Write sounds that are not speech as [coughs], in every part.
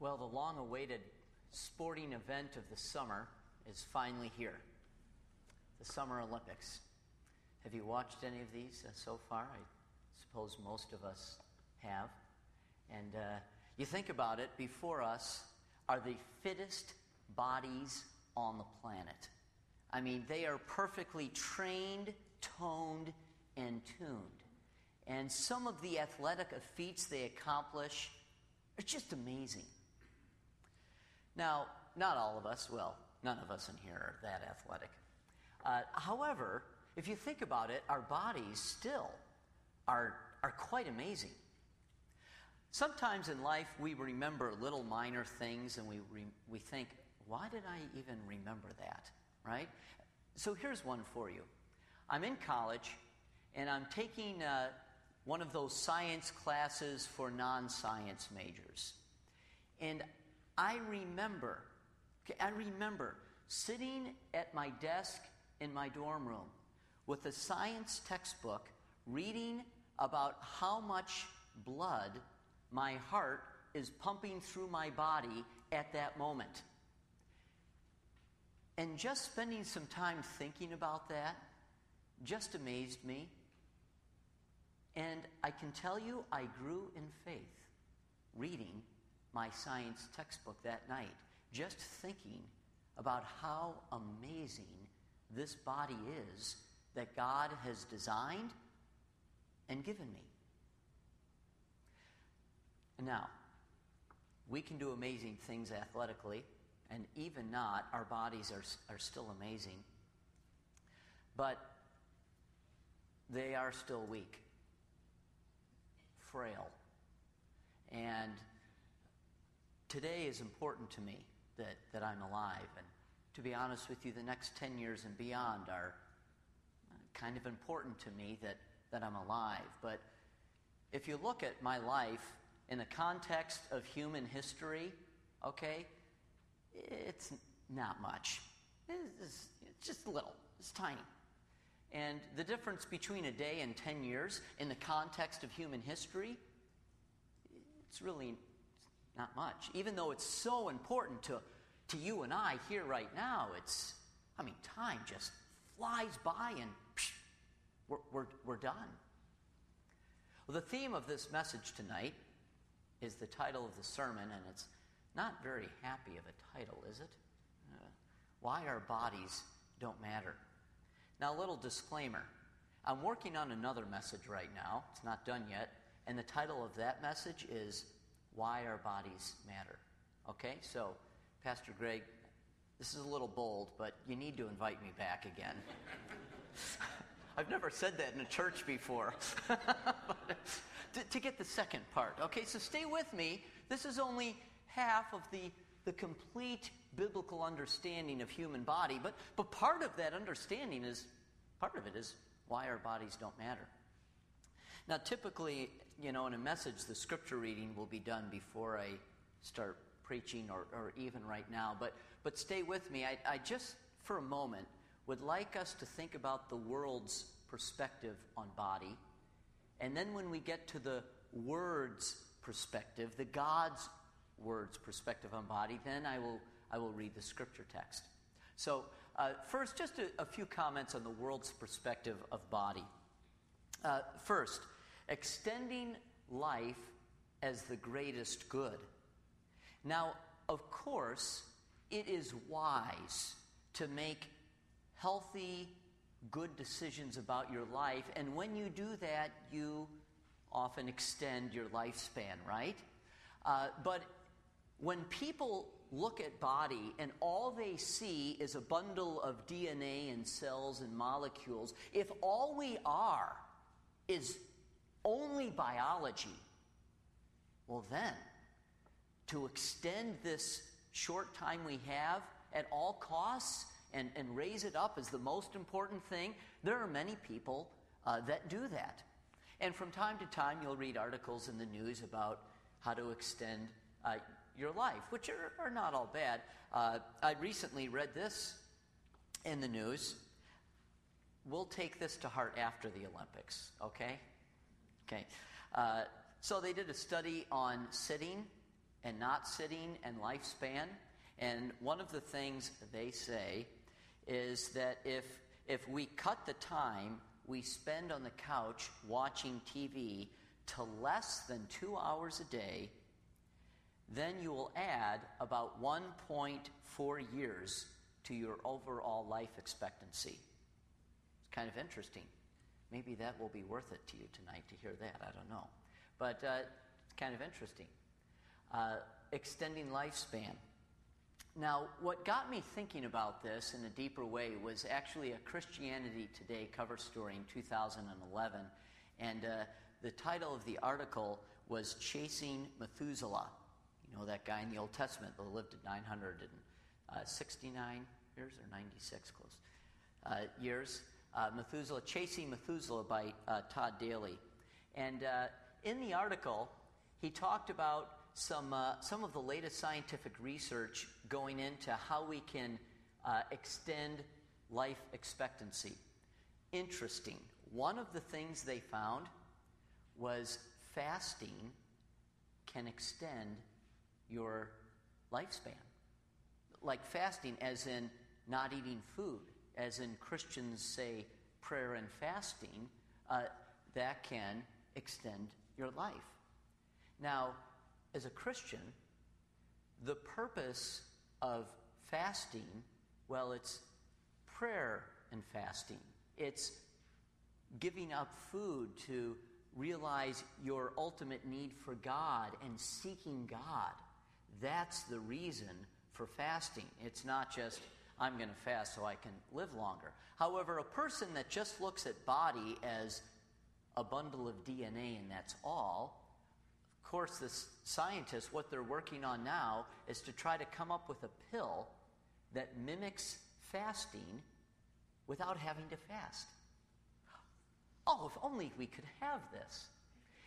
Well, the long awaited sporting event of the summer is finally here the Summer Olympics. Have you watched any of these uh, so far? I suppose most of us have. And uh, you think about it, before us are the fittest bodies on the planet. I mean, they are perfectly trained, toned, and tuned. And some of the athletic feats they accomplish are just amazing. Now, not all of us, well, none of us in here are that athletic. Uh, however, if you think about it, our bodies still are, are quite amazing. Sometimes in life we remember little minor things and we, re, we think, why did I even remember that? Right? So here's one for you. I'm in college and I'm taking uh, one of those science classes for non science majors. And I remember, I remember sitting at my desk in my dorm room with a science textbook reading about how much blood my heart is pumping through my body at that moment. And just spending some time thinking about that just amazed me. And I can tell you, I grew in faith reading my science textbook that night, just thinking about how amazing this body is that God has designed and given me. Now, we can do amazing things athletically, and even not, our bodies are, are still amazing. But they are still weak, frail, and today is important to me that, that I'm alive. And to be honest with you, the next 10 years and beyond are uh, kind of important to me that, that I'm alive. But if you look at my life in the context of human history, okay, it's not much. It's, it's just a little, it's tiny. And the difference between a day and 10 years in the context of human history, it's really not much. Even though it's so important to, to you and I here right now, it's, I mean, time just flies by and psh, we're, we're, we're done. Well, the theme of this message tonight is the title of the sermon, and it's not very happy of a title, is it? Uh, why our bodies don't matter. Now, a little disclaimer. I'm working on another message right now. It's not done yet. And the title of that message is why our bodies matter. Okay, so, Pastor Greg, this is a little bold, but you need to invite me back again. [laughs] I've never said that in a church before. [laughs] to, to, get the second part. Okay, so stay with me. This is only half of the, the complete biblical understanding of human body, but, but part of that understanding is part of it is why our bodies don't matter. Now, typically, you know, in a message, the scripture reading will be done before I start preaching or, or even right now. But, but stay with me. I, I just, for a moment, would like us to think about the world's perspective on body. And then when we get to the Word's perspective, the God's Word's perspective on body, then I will, I will read the scripture text. So, uh, first, just a, a, few comments on the world's perspective of body. Uh, first, extending life as the greatest good. Now, of course, it is wise to make healthy, good decisions about your life, and when you do that, you often extend your lifespan, right? Uh, but when people look at body and all they see is a bundle of DNA and cells and molecules, if all we are is only biology, well, then, to extend this short time we have at all costs and, and raise it up as the most important thing, there are many people uh, that do that. And from time to time, you'll read articles in the news about how to extend uh, your life, which are, are not all bad. Uh, I recently read this in the news. We'll take this to heart after the Olympics, okay? Okay. Uh, so they did a study on sitting and not sitting and lifespan. And one of the things they say is that if, if we cut the time we spend on the couch watching TV to less than two hours a day, then you will add about 1.4 years to your overall life expectancy. It's kind of interesting. Maybe that will be worth it to you tonight to hear that. I don't know. But uh, it's kind of interesting. Uh, extending lifespan. Now, what got me thinking about this in a deeper way was actually a Christianity Today cover story in 2011. And uh, the title of the article was Chasing Methuselah. You know that guy in the Old Testament that lived at 969 uh, years or 96 close uh, years. Uh, Methuselah, Chasing Methuselah by uh, Todd Daly. And uh, in the article, he talked about some, uh, some of the latest scientific research going into how we can uh, extend life expectancy. Interesting. One of the things they found was fasting can extend your lifespan. Like fasting, as in not eating food, as in Christians say prayer and fasting, uh, that can extend your life. Now, as a Christian, the purpose of fasting, well, it's prayer and fasting. It's giving up food to realize your ultimate need for God and seeking God. That's the reason for fasting. It's not just, I'm going to fast so I can live longer. However, a person that just looks at body as a bundle of DNA and that's all, of course, the scientists, what they're working on now is to try to come up with a pill that mimics fasting without having to fast. Oh, if only we could have this.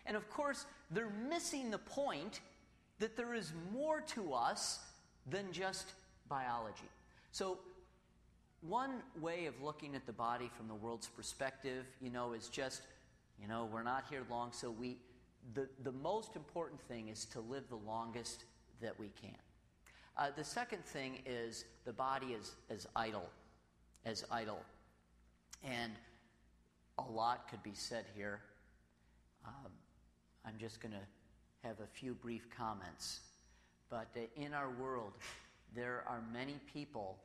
And of course, they're missing the point that there is more to us than just biology. So, one way of looking at the body from the world's perspective, you know, is just, you know, we're not here long, so we, the, the most important thing is to live the longest that we can. Uh, the second thing is the body is as idol, as idol. And a lot could be said here. Um, I'm just going to have a few brief comments. But uh, in our world, there are many people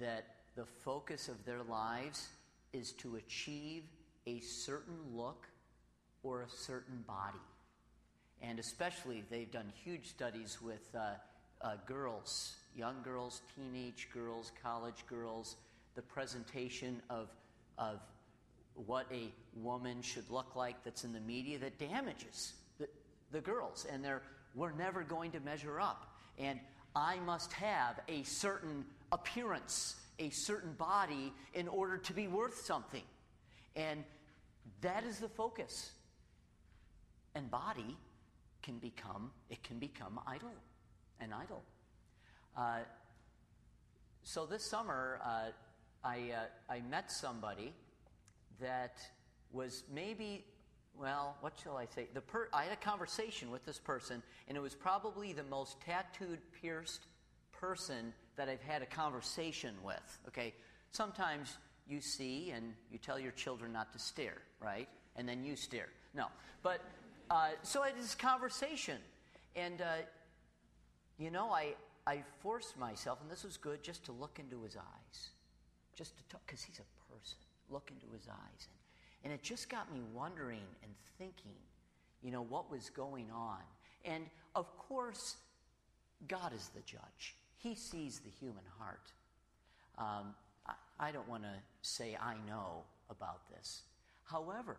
that the focus of their lives is to achieve a certain look or a certain body. And especially, they've done huge studies with uh, uh, girls, young girls, teenage girls, college girls, the presentation of, of what a woman should look like that's in the media that damages the, the girls. And they're, we're never going to measure up. And I must have a certain appearance, a certain body in order to be worth something. And that is the focus. And body can become, it can become idol, an idol. Uh, so this summer, uh, I, uh, I met somebody that was maybe, well, what shall I say? The per- I had a conversation with this person, and it was probably the most tattooed, pierced person that I've had a conversation with. Okay, sometimes you see and you tell your children not to stare, right? And then you stare. No, but uh, so I had this conversation, and uh, you know, I I forced myself, and this was good, just to look into his eyes, just to talk, because he's a person look into his eyes. And, and it just got me wondering and thinking, you know, what was going on. And of course, God is the judge, He sees the human heart. Um, I, I don't want to say I know about this. However,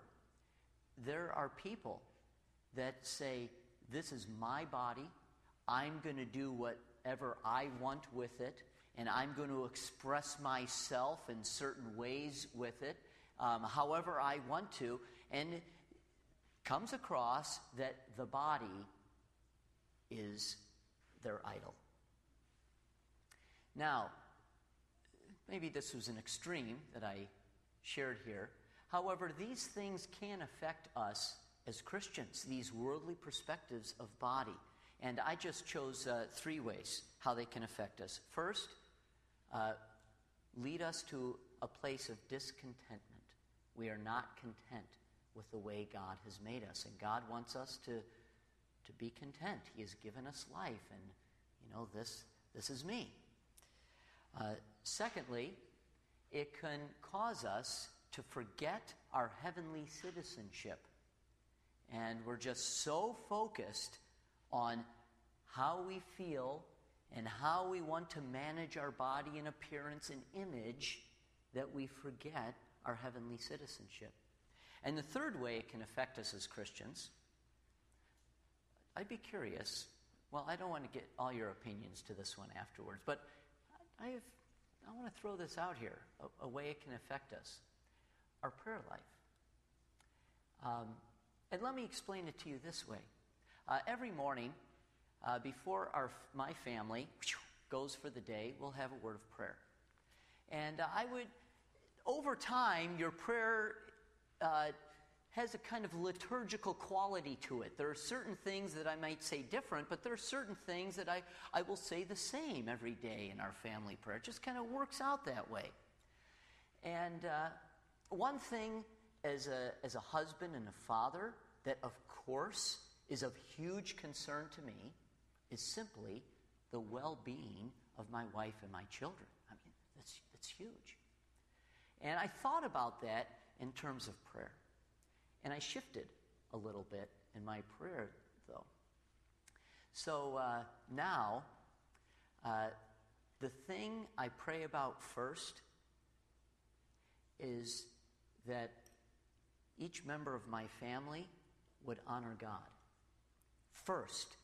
there are people that say, This is my body. I'm going to do whatever I want with it and I'm going to express myself in certain ways with it, um, however I want to, and comes across that the body is their idol. Now, maybe this was an extreme that I shared here. However, these things can affect us as Christians, these worldly perspectives of body. And I just chose uh, three ways how they can affect us. First, uh, lead us to a place of discontentment. We are not content with the way God has made us. And God wants us to, to be content. He has given us life, and, you know, this, this is me. Uh, secondly, it can cause us to forget our heavenly citizenship. And we're just so focused on how we feel and how we want to manage our body and appearance and image that we forget our heavenly citizenship. And the third way it can affect us as Christians, I'd be curious. Well, I don't want to get all your opinions to this one afterwards, but I, have, I want to throw this out here a, a way it can affect us our prayer life. Um, and let me explain it to you this way. Uh, every morning, uh, before our, my family goes for the day, we'll have a word of prayer. And uh, I would, over time, your prayer uh, has a kind of liturgical quality to it. There are certain things that I might say different, but there are certain things that I, I will say the same every day in our family prayer. It just kind of works out that way. And uh, one thing as a, as a husband and a father that, of course, is of huge concern to me is simply the well being of my wife and my children. I mean, that's, that's huge. And I thought about that in terms of prayer. And I shifted a little bit in my prayer, though. So uh, now, uh, the thing I pray about first is that each member of my family would honor God. First,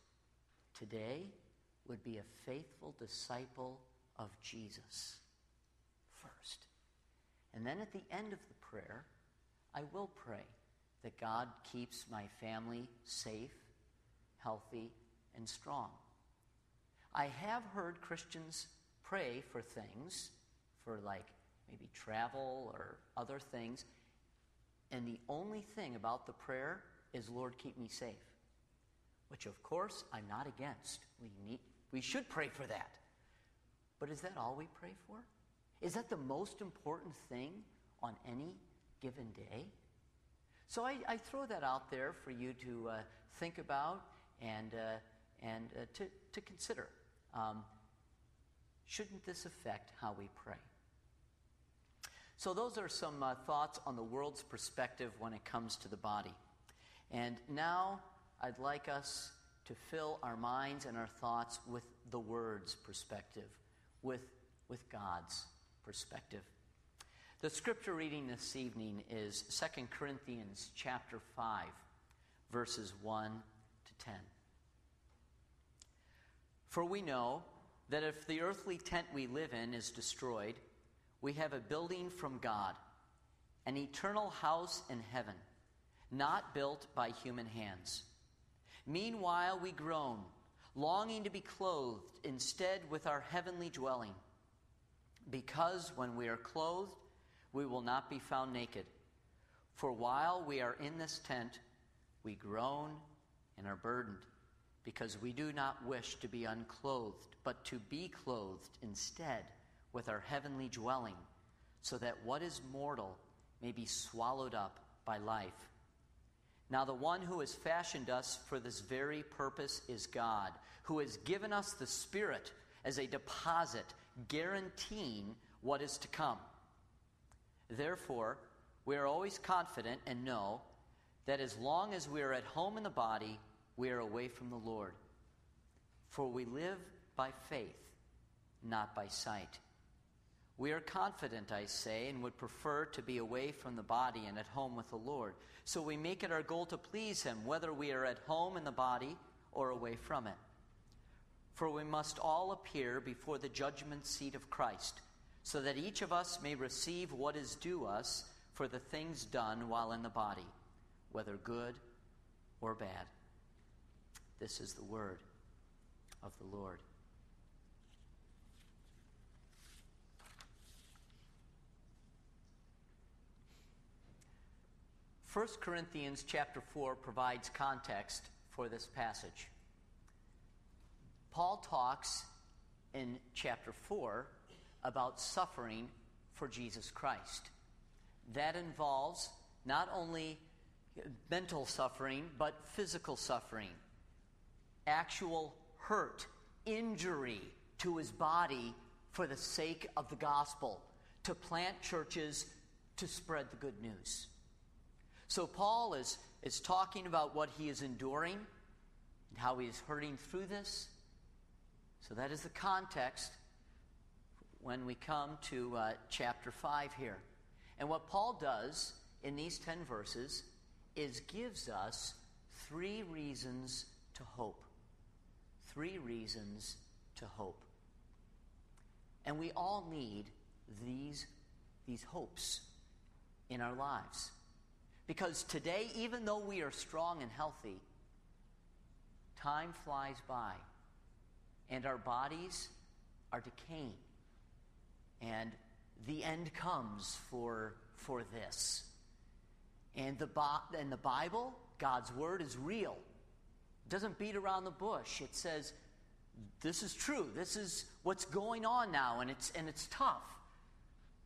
today would be a faithful disciple of Jesus. And then at the end of the prayer, I will pray that God keeps my family safe, healthy, and strong. I have heard Christians pray for things, for like maybe travel or other things, and the only thing about the prayer is, Lord, keep me safe. Which, of course, I'm not against. We, need, we should pray for that. But is that all we pray for? Is that the most important thing on any given day? So I, I throw that out there for you to uh, think about and, uh, and uh, to, to consider. Um, shouldn't this affect how we pray? So, those are some uh, thoughts on the world's perspective when it comes to the body. And now I'd like us to fill our minds and our thoughts with the Word's perspective, with, with God's perspective. The scripture reading this evening is 2 Corinthians chapter 5, verses 1 to 10. For we know that if the earthly tent we live in is destroyed, we have a building from God, an eternal house in heaven, not built by human hands. Meanwhile, we groan, longing to be clothed instead with our heavenly dwelling, because when we are clothed, we will not be found naked. For while we are in this tent, we groan and are burdened, because we do not wish to be unclothed, but to be clothed instead with our heavenly dwelling, so that what is mortal may be swallowed up by life. Now, the one who has fashioned us for this very purpose is God, who has given us the Spirit as a deposit, guaranteeing what is to come. Therefore, we are always confident and know that as long as we are at home in the body, we are away from the Lord. For we live by faith, not by sight. We are confident, I say, and would prefer to be away from the body and at home with the Lord. So we make it our goal to please Him, whether we are at home in the body or away from it. For we must all appear before the judgment seat of Christ, so that each of us may receive what is due us for the things done while in the body, whether good or bad. This is the word of the Lord. 1 Corinthians chapter 4 provides context for this passage. Paul talks in chapter 4 about suffering for Jesus Christ. That involves not only mental suffering, but physical suffering, actual hurt, injury to his body for the sake of the gospel, to plant churches, to spread the good news. So, Paul is, is talking about what he is enduring and how he is hurting through this. So, that is the context when we come to uh, chapter 5 here. And what Paul does in these 10 verses is gives us three reasons to hope. Three reasons to hope. And we all need these, these hopes in our lives. Because today, even though we are strong and healthy, time flies by and our bodies are decaying. And the end comes for, for this. And the, and the Bible, God's Word, is real. It doesn't beat around the bush. It says, this is true. This is what's going on now, and it's, and it's tough.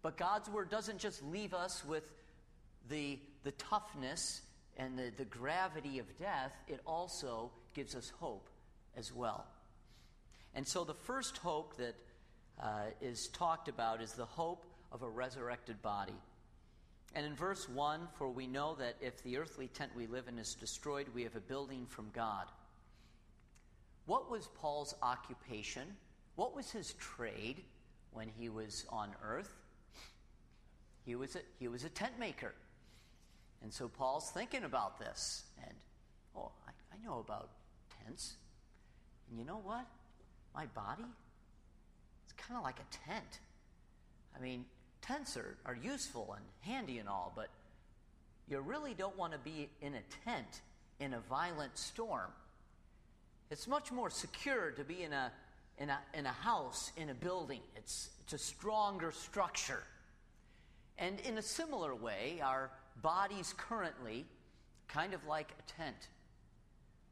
But God's Word doesn't just leave us with the, the toughness and the, the gravity of death, it also gives us hope as well. And so the first hope that uh, is talked about is the hope of a resurrected body. And in verse 1, for we know that if the earthly tent we live in is destroyed, we have a building from God. What was Paul's occupation? What was his trade when he was on earth? He was a, he was a tent maker. And so Paul's thinking about this. And, oh, I, I know about tents. And you know what? My body, it's kind of like a tent. I mean, tents are, are useful and handy and all, but you really don't want to be in a tent in a violent storm. It's much more secure to be in a, in a, in a house, in a building. It's, it's a stronger structure. And in a similar way, our bodies currently kind of like a tent.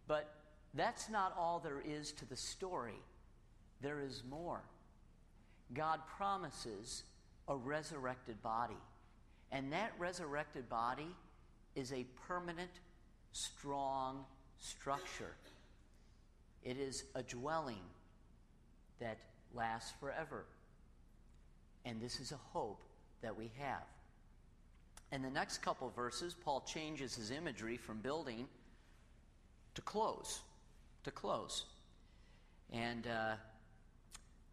But that's not all there is to the story. There is more. God promises a resurrected body. And that resurrected body is a permanent, strong structure. It is a dwelling that lasts forever. And this is a hope that we have. In the next couple verses, Paul changes his imagery from building to close. To close. And uh,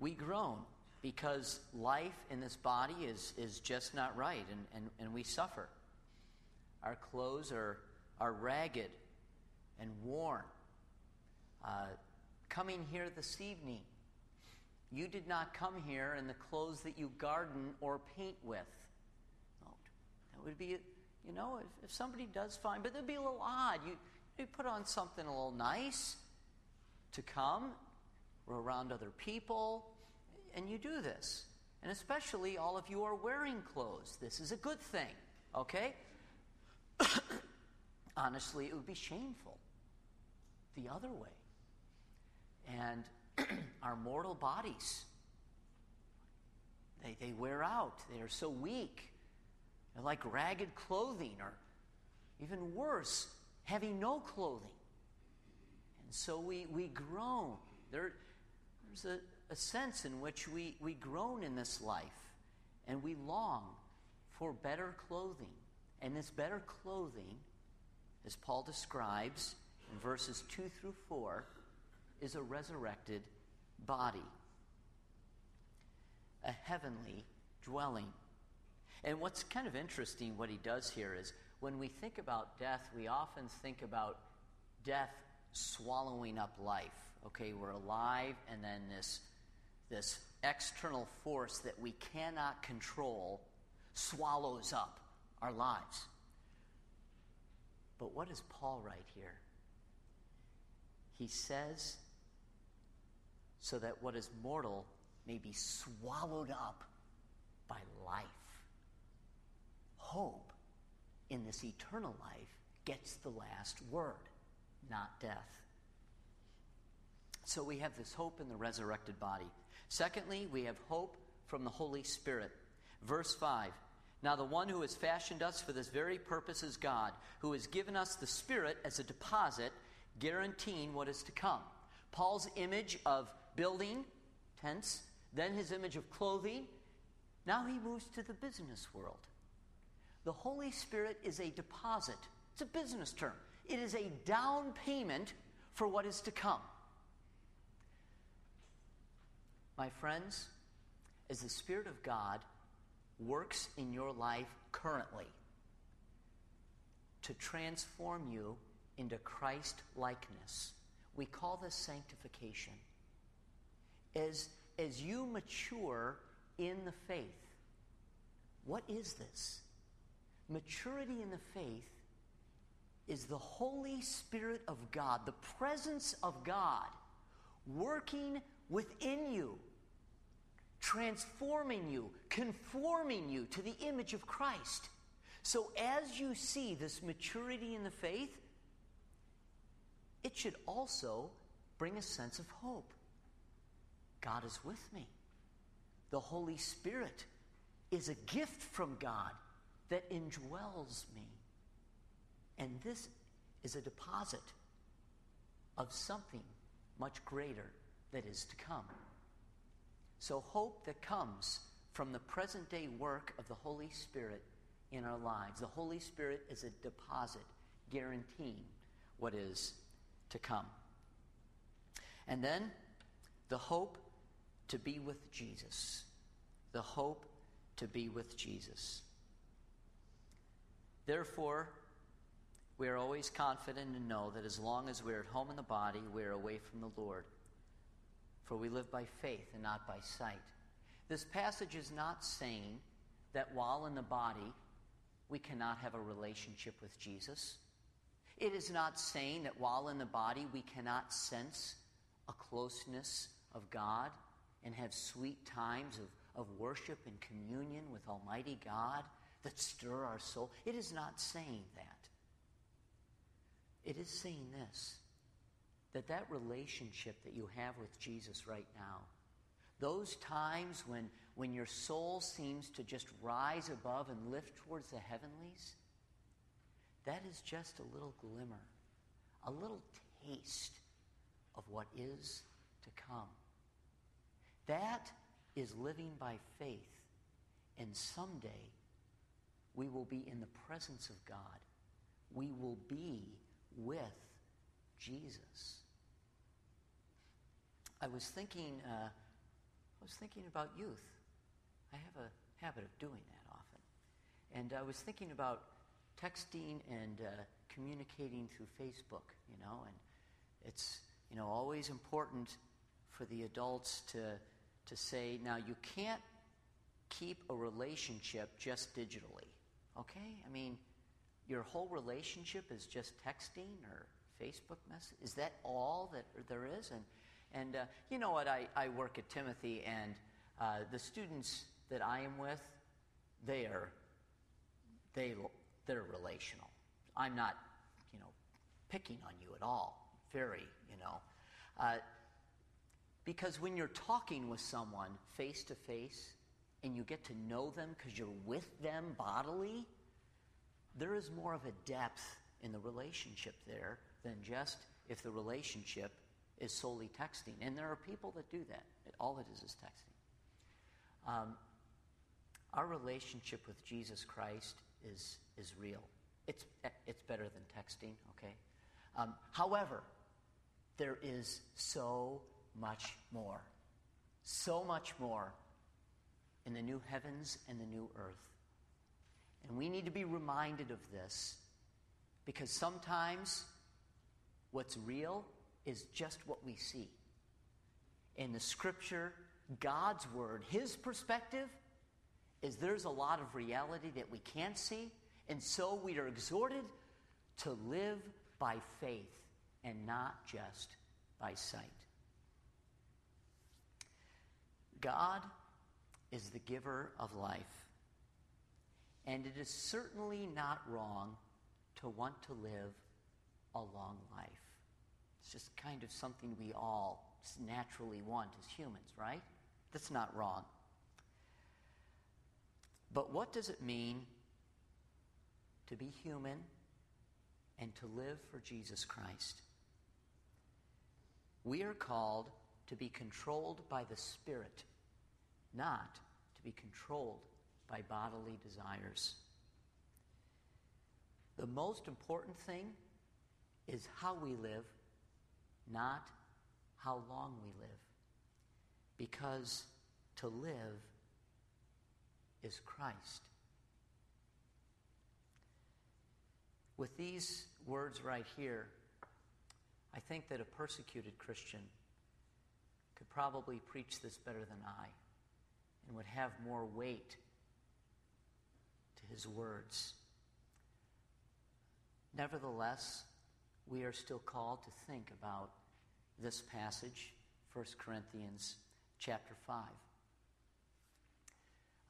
we groan because life in this body is, is just not right, and, and, and we suffer. Our clothes are, are ragged and worn. Uh, coming here this evening, you did not come here in the clothes that you garden or paint with. Oh, that would be, you know, if, if somebody does fine, but it'd be a little odd. You, you put on something a little nice to come. We're around other people and you do this. And especially all of you are wearing clothes. This is a good thing, okay? [coughs] Honestly, it would be shameful the other way. And [clears throat] our mortal bodies, they, they wear out. They are so weak. They're like ragged clothing, or even worse, having no clothing. And so we, we groan. There, there's a, a sense in which we, we groan in this life and we long for better clothing. And this better clothing, as Paul describes in verses 2 through 4, is a resurrected body, a heavenly dwelling. And what's kind of interesting, what he does here is when we think about death, we often think about death swallowing up life. Okay, we're alive, and then this this external force that we cannot control swallows up our lives. But what does Paul write here? He says, so that what is mortal may be swallowed up by life. Hope in this eternal life gets the last word, not death. So we have this hope in the resurrected body. Secondly, we have hope from the Holy Spirit. Verse 5 Now the one who has fashioned us for this very purpose is God, who has given us the Spirit as a deposit, guaranteeing what is to come. Paul's image of building, tents, then his image of clothing. Now he moves to the business world. The Holy Spirit is a deposit, it's a business term. It is a down payment for what is to come. My friends, as the Spirit of God works in your life currently to transform you into Christ likeness, we call this sanctification. As, as you mature in the faith, what is this? Maturity in the faith is the Holy Spirit of God, the presence of God working within you, transforming you, conforming you to the image of Christ. So as you see this maturity in the faith, it should also bring a sense of hope. God is with me. The Holy Spirit is a gift from God that indwells me. And this is a deposit of something much greater that is to come. So, hope that comes from the present day work of the Holy Spirit in our lives. The Holy Spirit is a deposit guaranteeing what is to come. And then the hope to be with Jesus. The hope to be with Jesus. Therefore, we are always confident and know that as long as we're at home in the body, we are away from the Lord. For we live by faith and not by sight. This passage is not saying that while in the body, we cannot have a relationship with Jesus. It is not saying that while in the body, we cannot sense a closeness of God and have sweet times of, of worship and communion with Almighty God that stir our soul. It is not saying that. It is saying this that that relationship that you have with Jesus right now, those times when, when your soul seems to just rise above and lift towards the heavenlies, that is just a little glimmer, a little taste of what is to come. That is living by faith. And someday we will be in the presence of God. We will be with Jesus. I was thinking, uh, I was thinking about youth. I have a habit of doing that often. And I was thinking about texting and uh, communicating through Facebook, you know, and it's, you know, always important for the adults to, to say, now you can't keep a relationship just digitally, okay? I mean, your whole relationship is just texting or Facebook message? Is that all that there is? And, and uh, you know what? I, I work at Timothy, and uh, the students that I am with, they are, they, they're relational. I'm not, you know, picking on you at all. Very, you know. Uh, because when you're talking with someone face to face and you get to know them because you're with them bodily, there is more of a depth in the relationship there than just if the relationship is solely texting. And there are people that do that. All it is is texting. Um, our relationship with Jesus Christ is, is real. It's, it's better than texting, okay? Um, however, there is so much more. So much more in the new heavens and the new earth. And we need to be reminded of this because sometimes what's real is just what we see. In the scripture, God's word, his perspective is there's a lot of reality that we can't see, and so we are exhorted to live by faith and not just by sight. God is the giver of life. And it is certainly not wrong to want to live a long life. It's just kind of something we all naturally want as humans, right? That's not wrong. But what does it mean to be human and to live for Jesus Christ? We are called to be controlled by the Spirit, not to be controlled by bodily desires. The most important thing is how we live, not how long we live. Because to live is Christ. With these words right here, I think that a persecuted Christian could probably preach this better than I and would have more weight to his words. Nevertheless, we are still called to think about this passage, 1 Corinthians chapter 5.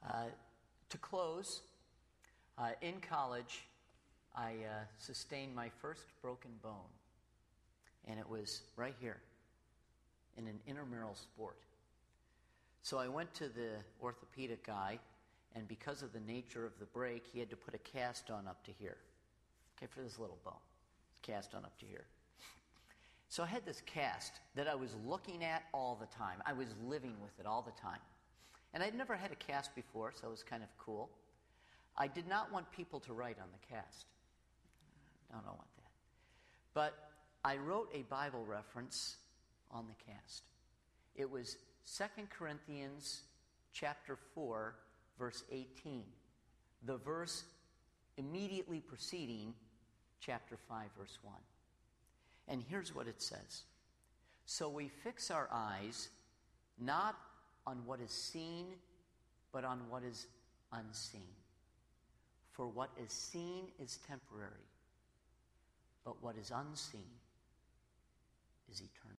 Uh, to close, uh, in college, I uh, sustained my first broken bone, and it was right here in an intramural sport. So I went to the orthopedic guy, and because of the nature of the break, he had to put a cast on up to here. Okay, for this little bone. Cast on up to here. So I had this cast that I was looking at all the time. I was living with it all the time. And I'd never had a cast before, so it was kind of cool. I did not want people to write on the cast. I don't want that. But I wrote a Bible reference on the cast. It was 2 Corinthians chapter 4 verse 18. The verse immediately preceding chapter 5 verse 1. And here's what it says. So we fix our eyes not on what is seen, but on what is unseen. For what is seen is temporary, but what is unseen is eternal.